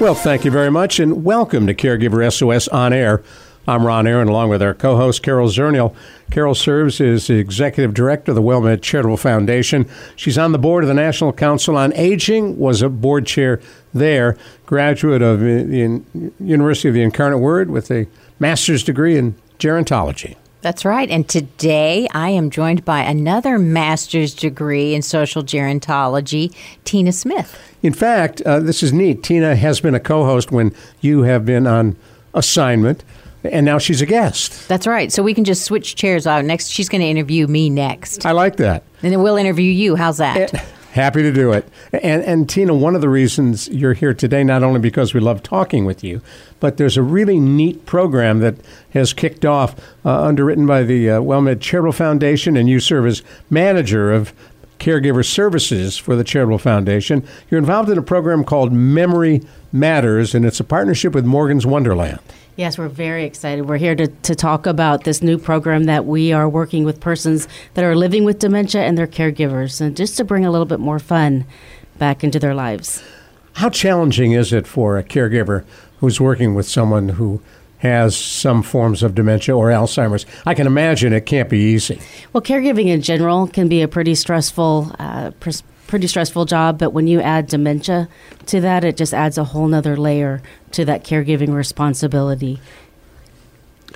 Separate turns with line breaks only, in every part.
Well, thank you very much, and welcome to Caregiver SOS On Air. I'm Ron Aaron, along with our co host, Carol Zernial. Carol serves as the Executive Director of the WellMed Charitable Foundation. She's on the board of the National Council on Aging, was a board chair there, graduate of the University of the Incarnate Word with a master's degree in gerontology.
That's right. And today I am joined by another master's degree in social gerontology, Tina Smith.
In fact, uh, this is neat. Tina has been a co host when you have been on assignment, and now she's a guest.
That's right. So we can just switch chairs out. Next, she's going to interview me next.
I like that.
And then we'll interview you. How's that?
Uh, Happy to do it. And, and Tina, one of the reasons you're here today, not only because we love talking with you, but there's a really neat program that has kicked off, uh, underwritten by the uh, WellMed Charitable Foundation, and you serve as manager of caregiver services for the Charitable Foundation. You're involved in a program called Memory Matters, and it's a partnership with Morgan's Wonderland.
Yes, we're very excited. We're here to, to talk about this new program that we are working with persons that are living with dementia and their caregivers, and just to bring a little bit more fun back into their lives.
How challenging is it for a caregiver who's working with someone who has some forms of dementia or Alzheimer's. I can imagine it can't be easy.
Well, caregiving in general can be a pretty stressful uh, pers- pretty stressful job, but when you add dementia to that, it just adds a whole nother layer to that caregiving responsibility.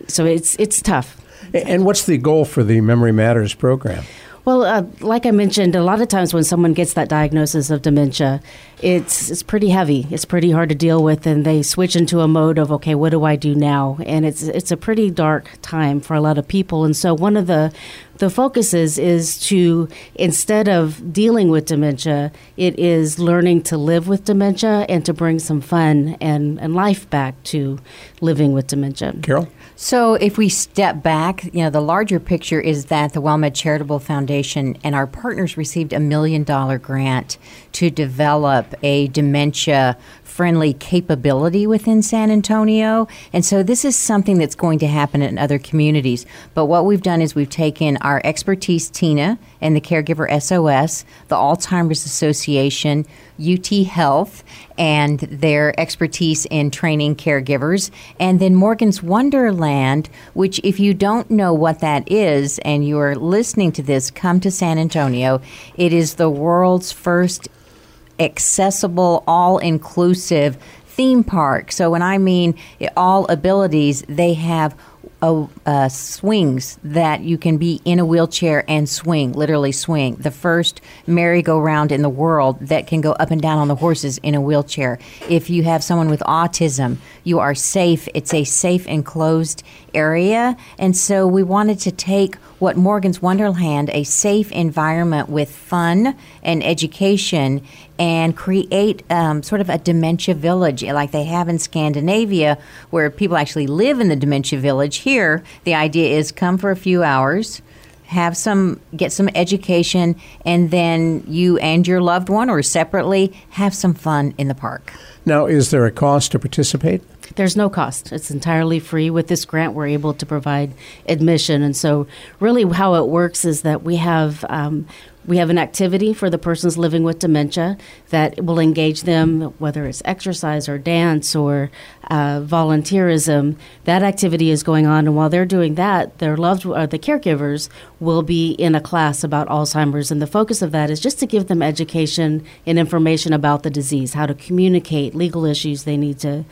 So it's it's tough.
And what's the goal for the Memory Matters program?
Well, uh, like I mentioned, a lot of times when someone gets that diagnosis of dementia, it's it's pretty heavy. It's pretty hard to deal with, and they switch into a mode of okay, what do I do now? And it's it's a pretty dark time for a lot of people. And so one of the the focuses is to instead of dealing with dementia, it is learning to live with dementia and to bring some fun and, and life back to living with dementia.
Carol.
So, if we step back, you know, the larger picture is that the WellMed Charitable Foundation and our partners received a million dollar grant to develop a dementia friendly capability within San Antonio. And so this is something that's going to happen in other communities. But what we've done is we've taken our expertise, Tina, and the Caregiver SOS, the Alzheimer's Association, UT Health, and their expertise in training caregivers. And then Morgan's Wonderland, which, if you don't know what that is and you're listening to this, come to San Antonio. It is the world's first accessible, all inclusive theme park. So when I mean all abilities, they have uh, swings that you can be in a wheelchair and swing, literally swing. The first merry-go-round in the world that can go up and down on the horses in a wheelchair. If you have someone with autism, you are safe. It's a safe enclosed area. And so we wanted to take what Morgan's Wonderland, a safe environment with fun and education, and create um, sort of a dementia village like they have in Scandinavia, where people actually live in the dementia village. Here, the idea is come for a few hours have some get some education and then you and your loved one or separately have some fun in the park
now is there a cost to participate
there's no cost. It's entirely free. With this grant, we're able to provide admission, and so really, how it works is that we have um, we have an activity for the persons living with dementia that will engage them, whether it's exercise or dance or uh, volunteerism. That activity is going on, and while they're doing that, their loved uh, the caregivers will be in a class about Alzheimer's, and the focus of that is just to give them education and information about the disease, how to communicate, legal issues they need to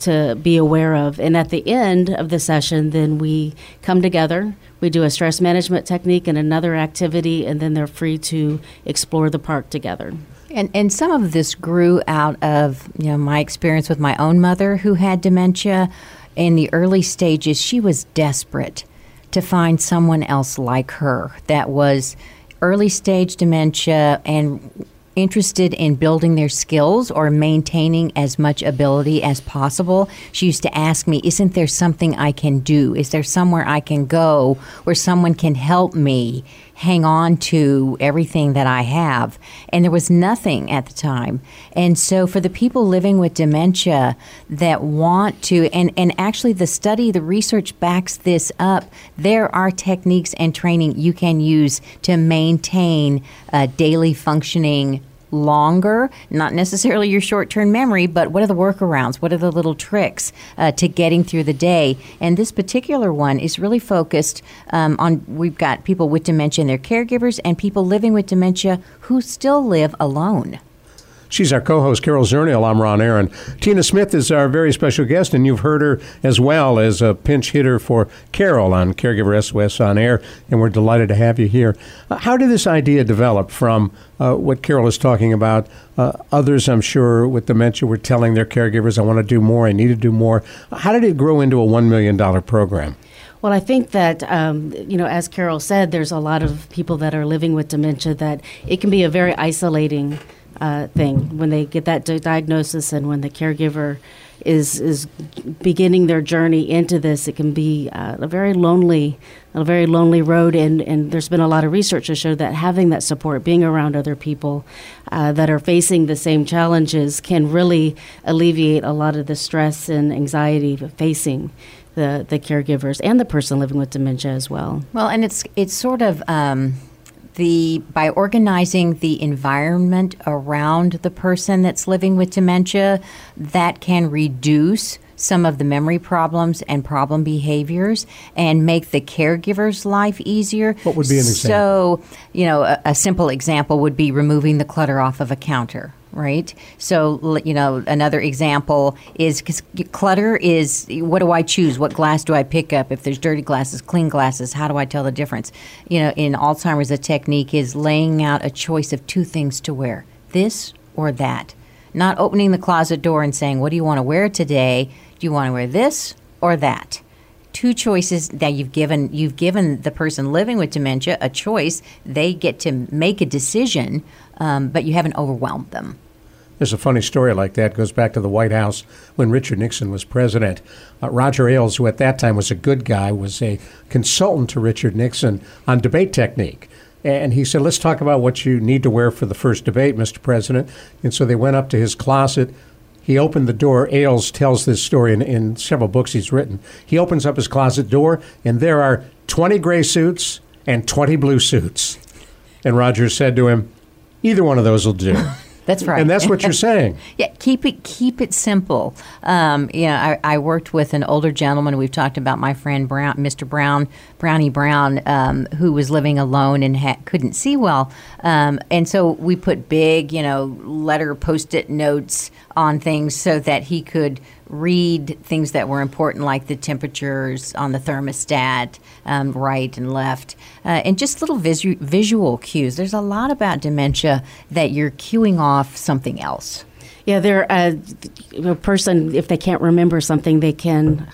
to be aware of. And at the end of the session, then we come together. We do a stress management technique and another activity, and then they're free to explore the park together.
And, and some of this grew out of you know my experience with my own mother who had dementia. In the early stages, she was desperate to find someone else like her that was early stage dementia and interested in building their skills or maintaining as much ability as possible, she used to ask me, Isn't there something I can do? Is there somewhere I can go where someone can help me hang on to everything that I have? And there was nothing at the time. And so, for the people living with dementia that want to, and, and actually, the study, the research backs this up, there are techniques and training you can use to maintain uh, daily functioning longer, not necessarily your short term memory, but what are the workarounds? What are the little tricks uh, to getting through the day? And this particular one is really focused um, on we've got people with dementia and their caregivers, and people living with dementia who still live alone.
She's our co-host, Carol Zernial. I'm Ron Aaron. Tina Smith is our very special guest, and you've heard her as well as a pinch hitter for Carol on Caregiver SOS on Air, and we're delighted to have you here. Uh, how did this idea develop from uh, what Carol is talking about? Uh, others, I'm sure, with dementia were telling their caregivers, I want to do more, I need to do more. How did it grow into a $1 million program?
Well, I think that, um, you know, as Carol said, there's a lot of people that are living with dementia that it can be a very isolating uh, thing when they get that di- diagnosis and when the caregiver is is beginning their journey into this. It can be uh, a very lonely, a very lonely road, and and there's been a lot of research to show that having that support, being around other people uh, that are facing the same challenges, can really alleviate a lot of the stress and anxiety facing. The, the caregivers and the person living with dementia as well.
Well, and it's it's sort of um, the by organizing the environment around the person that's living with dementia that can reduce some of the memory problems and problem behaviors and make the caregiver's life easier.
What would be an
example? So, you know, a, a simple example would be removing the clutter off of a counter right? So, you know, another example is clutter is what do I choose? What glass do I pick up? If there's dirty glasses, clean glasses, how do I tell the difference? You know, in Alzheimer's, a technique is laying out a choice of two things to wear this or that. Not opening the closet door and saying, What do you want to wear today? Do you want to wear this or that? two choices that you've given you've given the person living with dementia a choice they get to make a decision um, but you haven't overwhelmed them.
There's a funny story like that. It goes back to the White House when Richard Nixon was president. Uh, Roger Ailes, who at that time was a good guy, was a consultant to Richard Nixon on debate technique. And he said, Let's talk about what you need to wear for the first debate, Mr. President. And so they went up to his closet. He opened the door. Ailes tells this story in, in several books he's written. He opens up his closet door, and there are 20 gray suits and 20 blue suits. And Roger said to him, Either one of those will do.
That's right.
And that's what you're saying.
yeah, keep it keep it simple. Um, you know, I, I, worked with an older gentleman. We've talked about my friend Brown, Mr. Brown, Brownie Brown, um, who was living alone and ha- couldn't see well. Um, and so we put big, you know, letter post-it notes on things so that he could read things that were important, like the temperatures on the thermostat, um, right and left, uh, and just little visu- visual cues. There's a lot about dementia that you're cueing off something else.
Yeah, they're uh, a person if they can't remember something, they can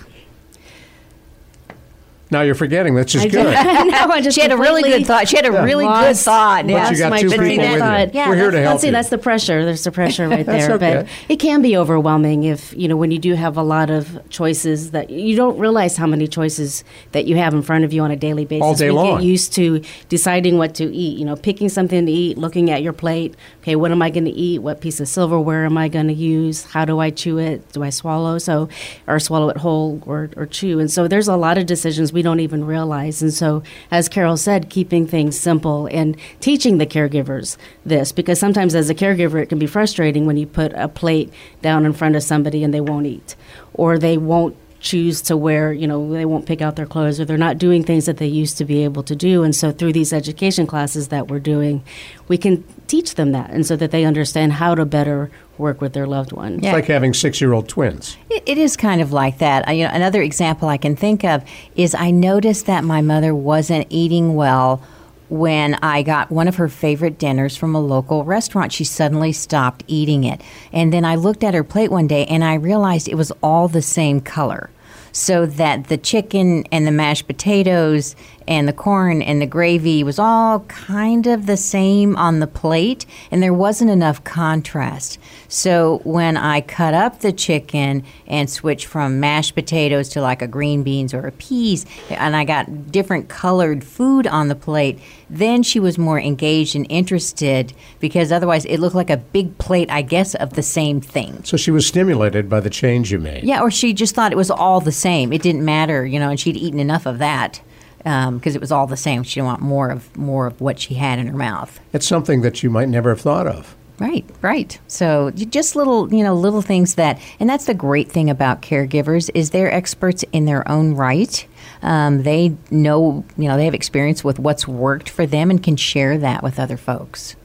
now you're forgetting. That's just good.
no, just she had a really good thought. She had a yeah. really lost, good thought.
But yeah. you got my two people with you. Yeah, We're here to help
let's see,
you.
That's the pressure. There's the pressure right there.
okay.
But it can be overwhelming if you know when you do have a lot of choices that you don't realize how many choices that you have in front of you on a daily basis.
All day
we
long.
get used to deciding what to eat. You know, picking something to eat, looking at your plate. Okay, what am I going to eat? What piece of silverware am I going to use? How do I chew it? Do I swallow so, or swallow it whole or or chew? And so there's a lot of decisions we don't even realize. And so, as Carol said, keeping things simple and teaching the caregivers this, because sometimes as a caregiver, it can be frustrating when you put a plate down in front of somebody and they won't eat, or they won't choose to wear, you know, they won't pick out their clothes or they're not doing things that they used to be able to do. And so through these education classes that we're doing, we can teach them that and so that they understand how to better work with their loved one.
Yeah. It's like having six year old twins.
It, it is kind of like that. you know, another example I can think of is I noticed that my mother wasn't eating well when I got one of her favorite dinners from a local restaurant. She suddenly stopped eating it. And then I looked at her plate one day and I realized it was all the same color. So that the chicken and the mashed potatoes and the corn and the gravy was all kind of the same on the plate, and there wasn't enough contrast. So when I cut up the chicken and switched from mashed potatoes to like a green beans or a peas, and I got different colored food on the plate, then she was more engaged and interested because otherwise it looked like a big plate, I guess, of the same thing.
So she was stimulated by the change you made.
Yeah, or she just thought it was all the same. It didn't matter, you know, and she'd eaten enough of that because um, it was all the same. She didn't want more of more of what she had in her mouth.
It's something that you might never have thought of.
Right, right. So just little, you know, little things that, and that's the great thing about caregivers is they're experts in their own right. Um, they know, you know, they have experience with what's worked for them and can share that with other folks.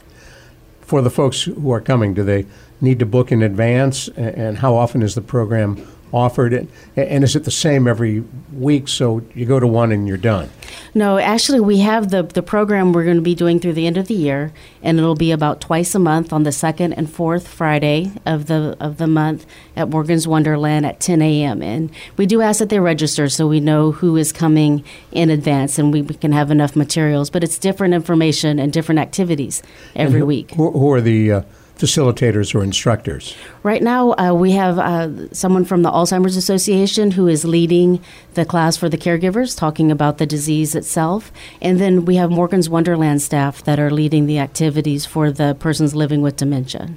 For the folks who are coming, do they need to book in advance? And how often is the program offered it? And is it the same every week? So you go to one and you're done?
No, actually, we have the, the program we're going to be doing through the end of the year, and it'll be about twice a month on the second and fourth Friday of the of the month at Morgan's Wonderland at 10 a.m. And we do ask that they register so we know who is coming in advance and we, we can have enough materials. But it's different information and different activities every
who,
week.
Who, who are the uh, facilitators or instructors?
Right now, uh, we have uh, someone from the Alzheimer's Association who is leading the class for the caregivers, talking about the disease itself. And then we have Morgan's Wonderland staff that are leading the activities for the persons living with dementia.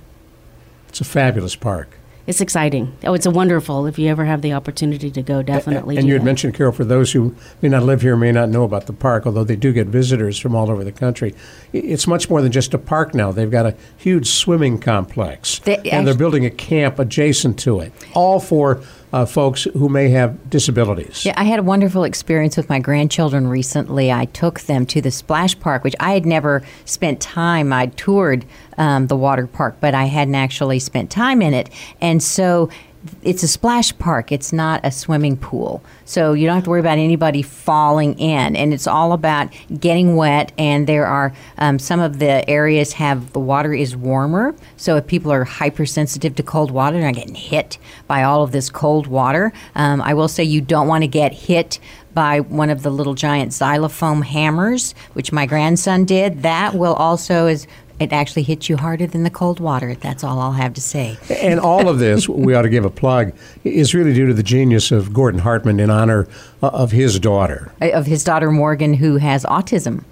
It's a fabulous park
it's exciting. Oh, it's a wonderful. If you ever have the opportunity to go, definitely.
And, and you
had
that. mentioned, Carol, for those who may not live here, may not know about the park, although they do get visitors from all over the country. It's much more than just a park now. They've got a huge swimming complex, they, and they're building a camp adjacent to it, all for uh, folks who may have disabilities.
Yeah, I had a wonderful experience with my grandchildren recently. I took them to the splash park, which I had never spent time. I'd toured um, the water park, but I hadn't actually spent time in it. And so it's a splash park. It's not a swimming pool. So you don't have to worry about anybody falling in. And it's all about getting wet. And there are um, some of the areas have the water is warmer. So if people are hypersensitive to cold water, they're not getting hit by all of this cold water. Um, I will say you don't want to get hit by one of the little giant xylophone hammers, which my grandson did. That will also is it actually hits you harder than the cold water. That's all I'll have to say.
And all of this, we ought to give a plug, is really due to the genius of Gordon Hartman in honor of his daughter.
Uh, of his daughter Morgan, who has autism.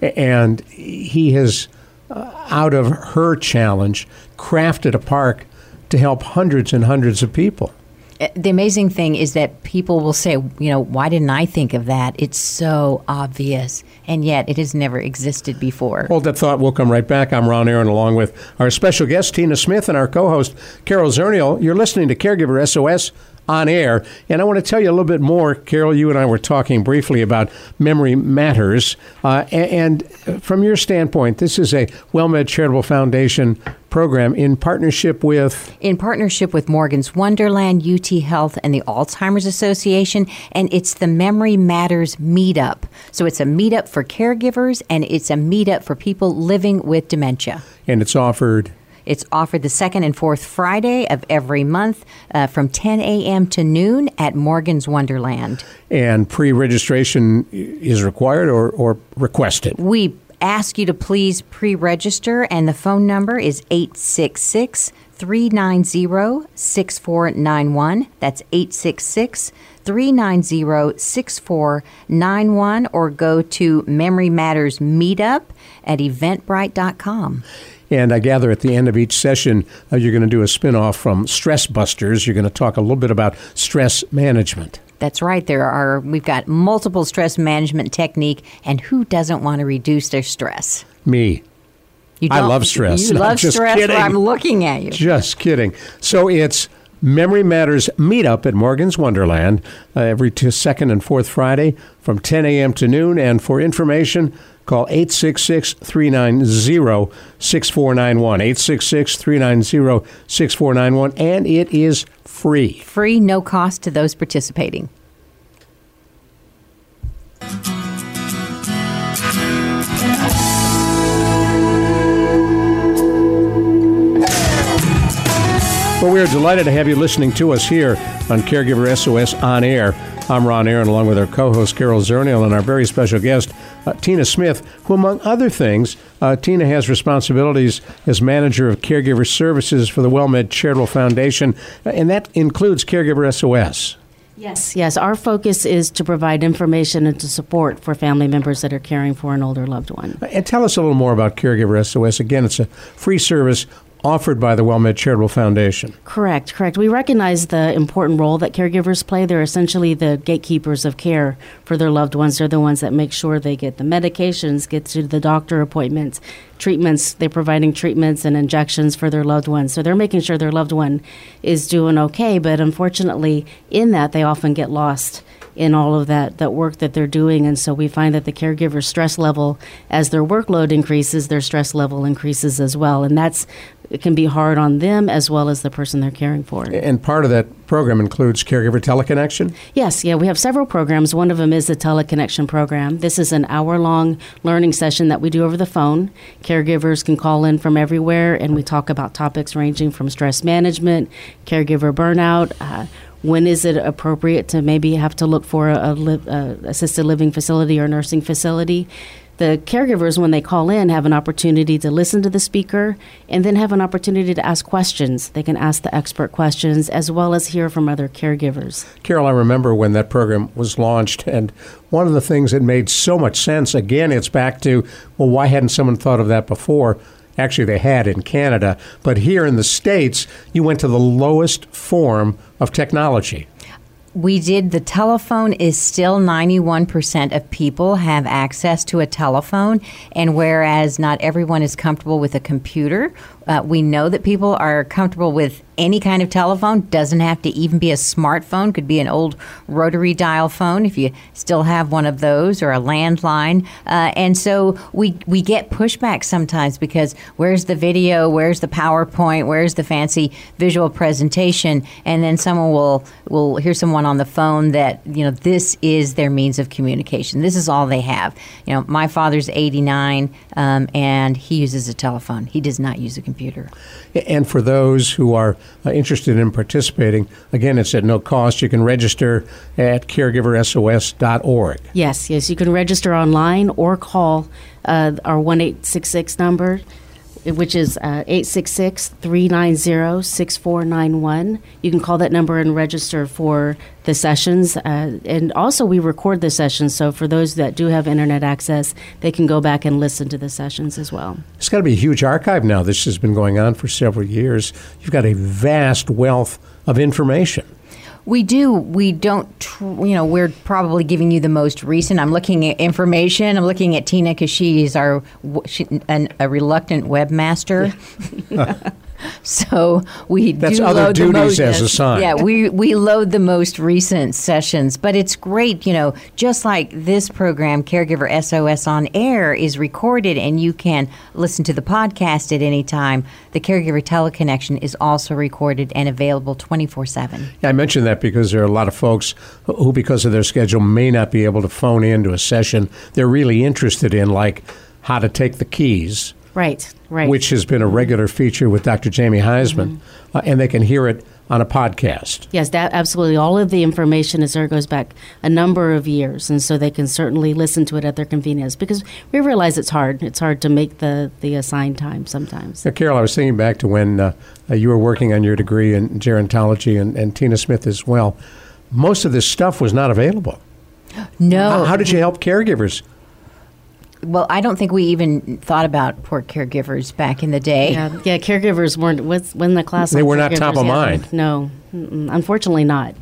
And he has, uh, out of her challenge, crafted a park to help hundreds and hundreds of people.
Uh, the amazing thing is that people will say, you know, why didn't I think of that? It's so obvious, and yet it has never existed before.
Hold that thought. We'll come right back. I'm Ron Aaron, along with our special guest, Tina Smith, and our co host, Carol Zernial. You're listening to Caregiver SOS on air. And I want to tell you a little bit more. Carol, you and I were talking briefly about Memory Matters. Uh, and, and from your standpoint, this is a WellMed Charitable Foundation program in partnership with?
In partnership with Morgan's Wonderland, UT Health, and the Alzheimer's Association. And it's the Memory Matters Meetup. So it's a meetup for caregivers and it's a meetup for people living with dementia.
And it's offered
it's offered the second and fourth Friday of every month uh, from 10 a.m. to noon at Morgan's Wonderland.
And pre registration is required or, or requested?
We ask you to please pre register, and the phone number is 866 390 6491. That's 866 390 6491, or go to Memory Matters Meetup at eventbrite.com.
And I gather at the end of each session, uh, you're going to do a spin off from Stress Busters. You're going to talk a little bit about stress management.
That's right. There are we've got multiple stress management technique, and who doesn't want to reduce their stress?
Me. I love stress.
You love stress. Kidding. I'm looking at you.
Just kidding. So it's Memory Matters meetup at Morgan's Wonderland uh, every two, second and fourth Friday from 10 a.m. to noon. And for information, Call 866 390 6491. 866 390 6491. And it is free.
Free, no cost to those participating.
Well, we're delighted to have you listening to us here on Caregiver SOS On Air. I'm Ron Aaron, along with our co host Carol Zernial and our very special guest, uh, Tina Smith, who, among other things, uh, Tina has responsibilities as manager of caregiver services for the WellMed Charitable Foundation, uh, and that includes Caregiver SOS.
Yes, yes. Our focus is to provide information and to support for family members that are caring for an older loved one.
And tell us a little more about Caregiver SOS. Again, it's a free service offered by the WellMed Charitable Foundation.
Correct, correct. We recognize the important role that caregivers play. They're essentially the gatekeepers of care for their loved ones. They're the ones that make sure they get the medications, get to the doctor appointments, treatments. They're providing treatments and injections for their loved ones. So they're making sure their loved one is doing okay. But unfortunately, in that, they often get lost in all of that, that work that they're doing. And so we find that the caregiver stress level, as their workload increases, their stress level increases as well. And that's it can be hard on them as well as the person they're caring for.
And part of that program includes caregiver teleconnection?
Yes, yeah, we have several programs. One of them is the teleconnection program. This is an hour long learning session that we do over the phone. Caregivers can call in from everywhere, and we talk about topics ranging from stress management, caregiver burnout. Uh, when is it appropriate to maybe have to look for a, a, li- a assisted living facility or nursing facility? The caregivers, when they call in, have an opportunity to listen to the speaker and then have an opportunity to ask questions. They can ask the expert questions as well as hear from other caregivers.
Carol, I remember when that program was launched, and one of the things that made so much sense again, it's back to, well, why hadn't someone thought of that before? Actually, they had in Canada, but here in the States, you went to the lowest form of technology
we did the telephone is still 91% of people have access to a telephone and whereas not everyone is comfortable with a computer uh, we know that people are comfortable with any kind of telephone. Doesn't have to even be a smartphone. Could be an old rotary dial phone if you still have one of those, or a landline. Uh, and so we we get pushback sometimes because where's the video? Where's the PowerPoint? Where's the fancy visual presentation? And then someone will will hear someone on the phone that you know this is their means of communication. This is all they have. You know, my father's 89 um, and he uses a telephone. He does not use a computer computer.
And for those who are uh, interested in participating, again, it's at no cost. You can register at caregiversos.org.
Yes, yes, you can register online or call uh, our one eight six six number which is uh, 866 390 6491. You can call that number and register for the sessions. Uh, and also, we record the sessions, so for those that do have internet access, they can go back and listen to the sessions as well.
It's got to be a huge archive now. This has been going on for several years. You've got a vast wealth of information.
We do. We don't. You know, we're probably giving you the most recent. I'm looking at information. I'm looking at Tina because she's our she, an, a reluctant webmaster. so we
That's
do
other
load
duties
the most,
as assigned.
Yeah, we we load the most recent sessions, but it's great. You know, just like this program, Caregiver SOS on Air, is recorded, and you can listen to the podcast at any time. The Caregiver Teleconnection is also recorded and available twenty four seven.
Yeah, I mentioned that because there are a lot of folks who, because of their schedule, may not be able to phone into a session. They're really interested in like how to take the keys
Right, right.
which has been a regular feature with Dr. Jamie Heisman, mm-hmm. uh, and they can hear it on a podcast.
Yes, that absolutely. All of the information is there goes back a number of years, and so they can certainly listen to it at their convenience. Because we realize it's hard. It's hard to make the the assigned time sometimes.
Now, Carol, I was thinking back to when uh, uh, you were working on your degree in gerontology, and, and Tina Smith as well. Most of this stuff was not available.
No.
How, how did you help caregivers?
Well, I don't think we even thought about poor caregivers back in the day.
Yeah, yeah caregivers weren't when the class.
They were not top of mind.
No, unfortunately not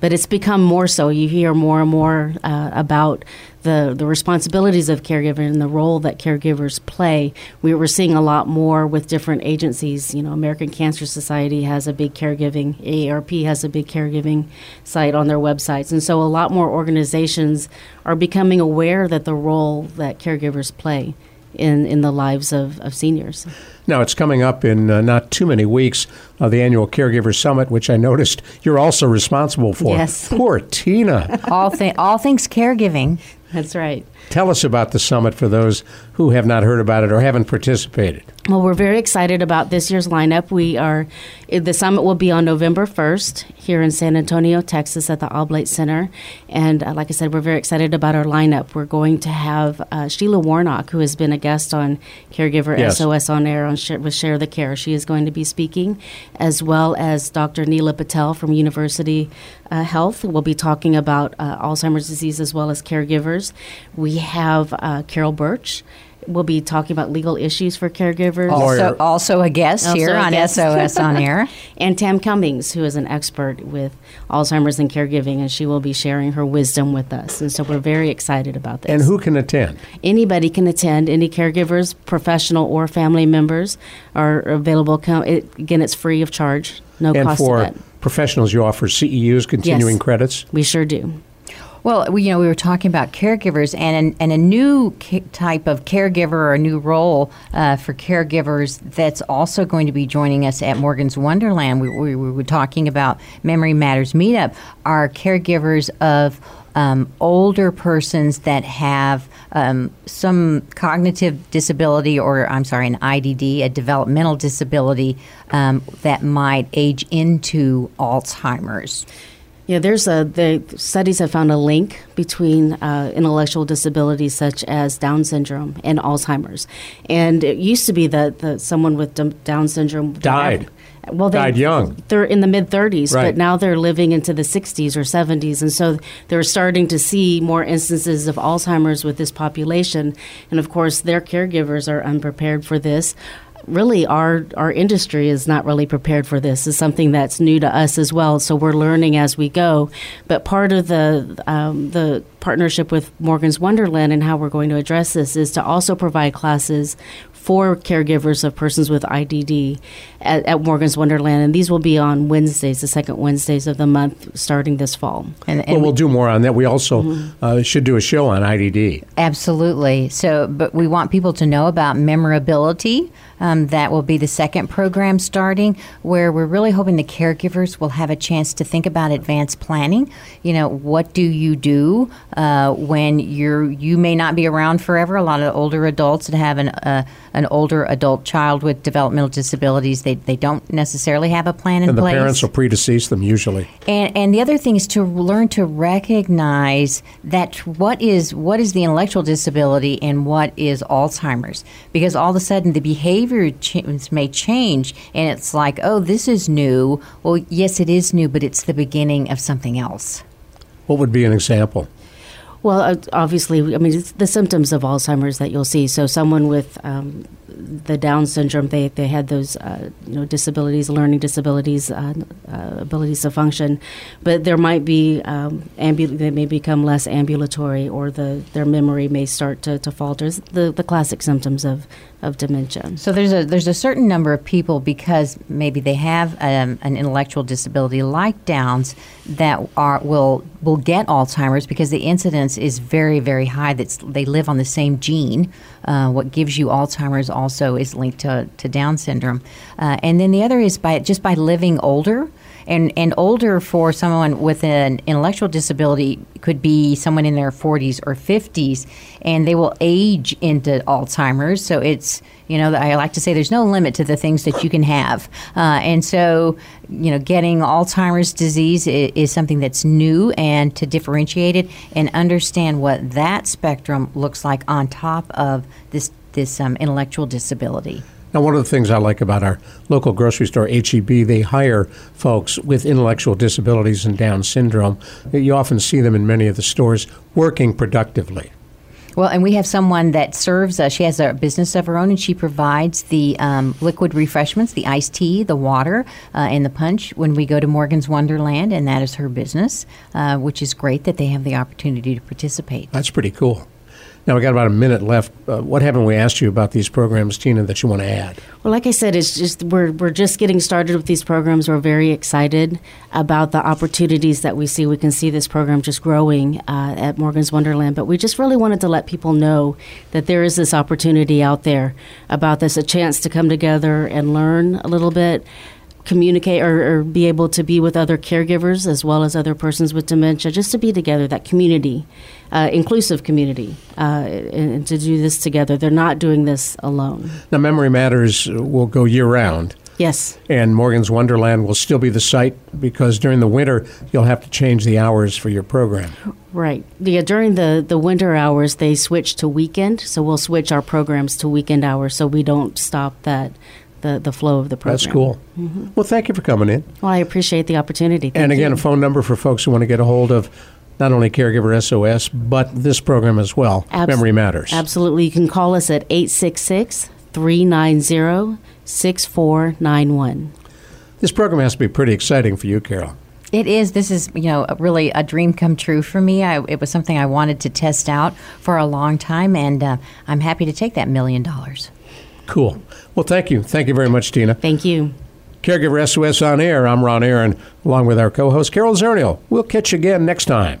but it's become more so. You hear more and more uh, about the the responsibilities of caregiving and the role that caregivers play. We were seeing a lot more with different agencies. You know, American Cancer Society has a big caregiving. AARP has a big caregiving site on their websites, and so a lot more organizations are becoming aware that the role that caregivers play in in the lives of, of seniors.
Now, it's coming up in uh, not too many weeks, uh, the annual Caregiver Summit, which I noticed you're also responsible for.
Yes.
Poor Tina.
all, thi- all things caregiving.
That's right.
Tell us about the summit for those who have not heard about it or haven't participated.
Well, we're very excited about this year's lineup. We are the summit will be on November 1st here in San Antonio, Texas, at the Oblate Center. And uh, like I said, we're very excited about our lineup. We're going to have uh, Sheila Warnock, who has been a guest on Caregiver
Yes.
SOS on air on Share, with Share the Care. She is going to be speaking, as well as Dr. Neela Patel from University uh, Health. will be talking about uh, Alzheimer's disease as well as caregivers. We have uh, Carol Birch. We'll be talking about legal issues for caregivers.
Also, also a guest
Also
here
a
on
guest.
SOS on air.
and Tam Cummings, who is an expert with Alzheimer's and caregiving, and she will be sharing her wisdom with us. And so we're very excited about this.
And who can attend?
Anybody can attend. Any caregivers, professional or family members, are available. It, again, it's free of charge, no
and
cost
for professionals, you offer CEUs, continuing
Yes.
credits.
We sure do.
Well, we, you know, we were talking about caregivers and an, and a new ca- type of caregiver or a new role uh, for caregivers that's also going to be joining us at Morgan's Wonderland. We, we, we were talking about Memory Matters Meetup. Are caregivers of um, older persons that have um, some cognitive disability, or I'm sorry, an IDD, a developmental disability um, that might age into Alzheimer's.
Yeah, there's a the studies have found a link between uh, intellectual disabilities such as Down syndrome and Alzheimer's, and it used to be that the, someone with Down syndrome
Died.
Well, they,
Died young.
They're in the mid 30s,
Right.
but now they're living into the 60s or 70s, and so they're starting to see more instances of Alzheimer's with this population, and of course, their caregivers are unprepared for this really our our industry is not really prepared for this. It's something that's new to us as well. So we're learning as we go. But part of the um, the partnership with Morgan's Wonderland and how we're going to address this is to also provide classes for caregivers of persons with IDD at, at Morgan's Wonderland, and these will be on Wednesdays, the second Wednesdays of the month, starting this fall.
And,
Well, we'll do more on that. We also
Mm-hmm.
uh, should do a show on IDD.
Absolutely. So, but we want people to know about memorability. Um, that will be the second program starting, where we're really hoping the caregivers will have a chance to think about advanced planning. You know, what do you do uh, when you're you may not be around forever? A lot of older adults that have an uh, an older adult child with developmental disabilities, they they don't necessarily have a plan in
And the
place.
parents will predecease them usually.
And, and the other thing is to learn to recognize that what is what is the intellectual disability and what is Alzheimer's, because all of a sudden the behavior ch- may change, and it's like, oh, this is new. Well, yes, it is new, but it's the beginning of something else.
What would be an example?
Well, uh, obviously, I mean, it's the symptoms of Alzheimer's that you'll see. So, someone with um, the Down syndrome, they, they had those, uh, you know, disabilities, learning disabilities, uh, uh, abilities to function, but there might be um, ambul- they may become less ambulatory, or the their memory may start to, to falter. It's the the classic symptoms of of dementia.
So there's a there's a certain number of people because maybe they have um, an intellectual disability like Downs that are will will get Alzheimer's because the incidence is very very high. That's they live on the same gene. Uh, what gives you Alzheimer's also is linked to to Down syndrome, uh, and then the other is by just by living older. And, and older for someone with an intellectual disability could be someone in their 40s or 50s, and they will age into Alzheimer's. So it's, you know, I like to say there's no limit to the things that you can have. Uh, and so, you know, getting Alzheimer's disease is, is something that's new, and to differentiate it and understand what that spectrum looks like on top of this, this um, intellectual disability.
Now, one of the things I like about our local grocery store, HEB, they hire folks with intellectual disabilities and Down syndrome. You often see them in many of the stores working productively.
Well, and we have someone that serves. Uh, she has a business of her own, and she provides the um, liquid refreshments, the iced tea, the water, uh, and the punch when we go to Morgan's Wonderland, and that is her business, uh, which is great that they have the opportunity to participate.
That's pretty cool. Now we got about a minute left. Uh, what haven't we asked you about these programs, Tina, that you want to add?
Well, like I said, it's just we're we're just getting started with these programs. We're very excited about the opportunities that we see. We can see this program just growing uh, at Morgan's Wonderland, but we just really wanted to let people know that there is this opportunity out there about this, a chance to come together and learn a little bit communicate or, or, be able to be with other caregivers as well as other persons with dementia, just to be together, that community, uh, inclusive community, uh, and, and, to do this together. They're not doing this alone.
Now, Memory Matters will go year round.
Yes.
And Morgan's Wonderland will still be the site because during the winter you'll have to change the hours for your program.
Right. Yeah, during the, the winter hours they switch to weekend, so we'll switch our programs to weekend hours so we don't stop that the, the flow of the program.
That's cool. Mm-hmm. Well, thank you for coming in.
Well, I appreciate the opportunity. Thank
and again,
you.
a phone number for folks who want to get a hold of not only Caregiver SOS, but this program as well, Abs- Memory Matters.
Absolutely. You can call us at 866 390 6491.
This program has to be pretty exciting for you, Carol.
It is. This is, you know, really a dream come true for me. I, it was something I wanted to test out for a long time, and uh, I'm happy to take that million dollars.
Cool. Well, thank you. Thank you very much, Tina.
Thank you.
Caregiver SOS on air. I'm Ron Aaron, along with our co host, Carol Zernial. We'll catch you again next time.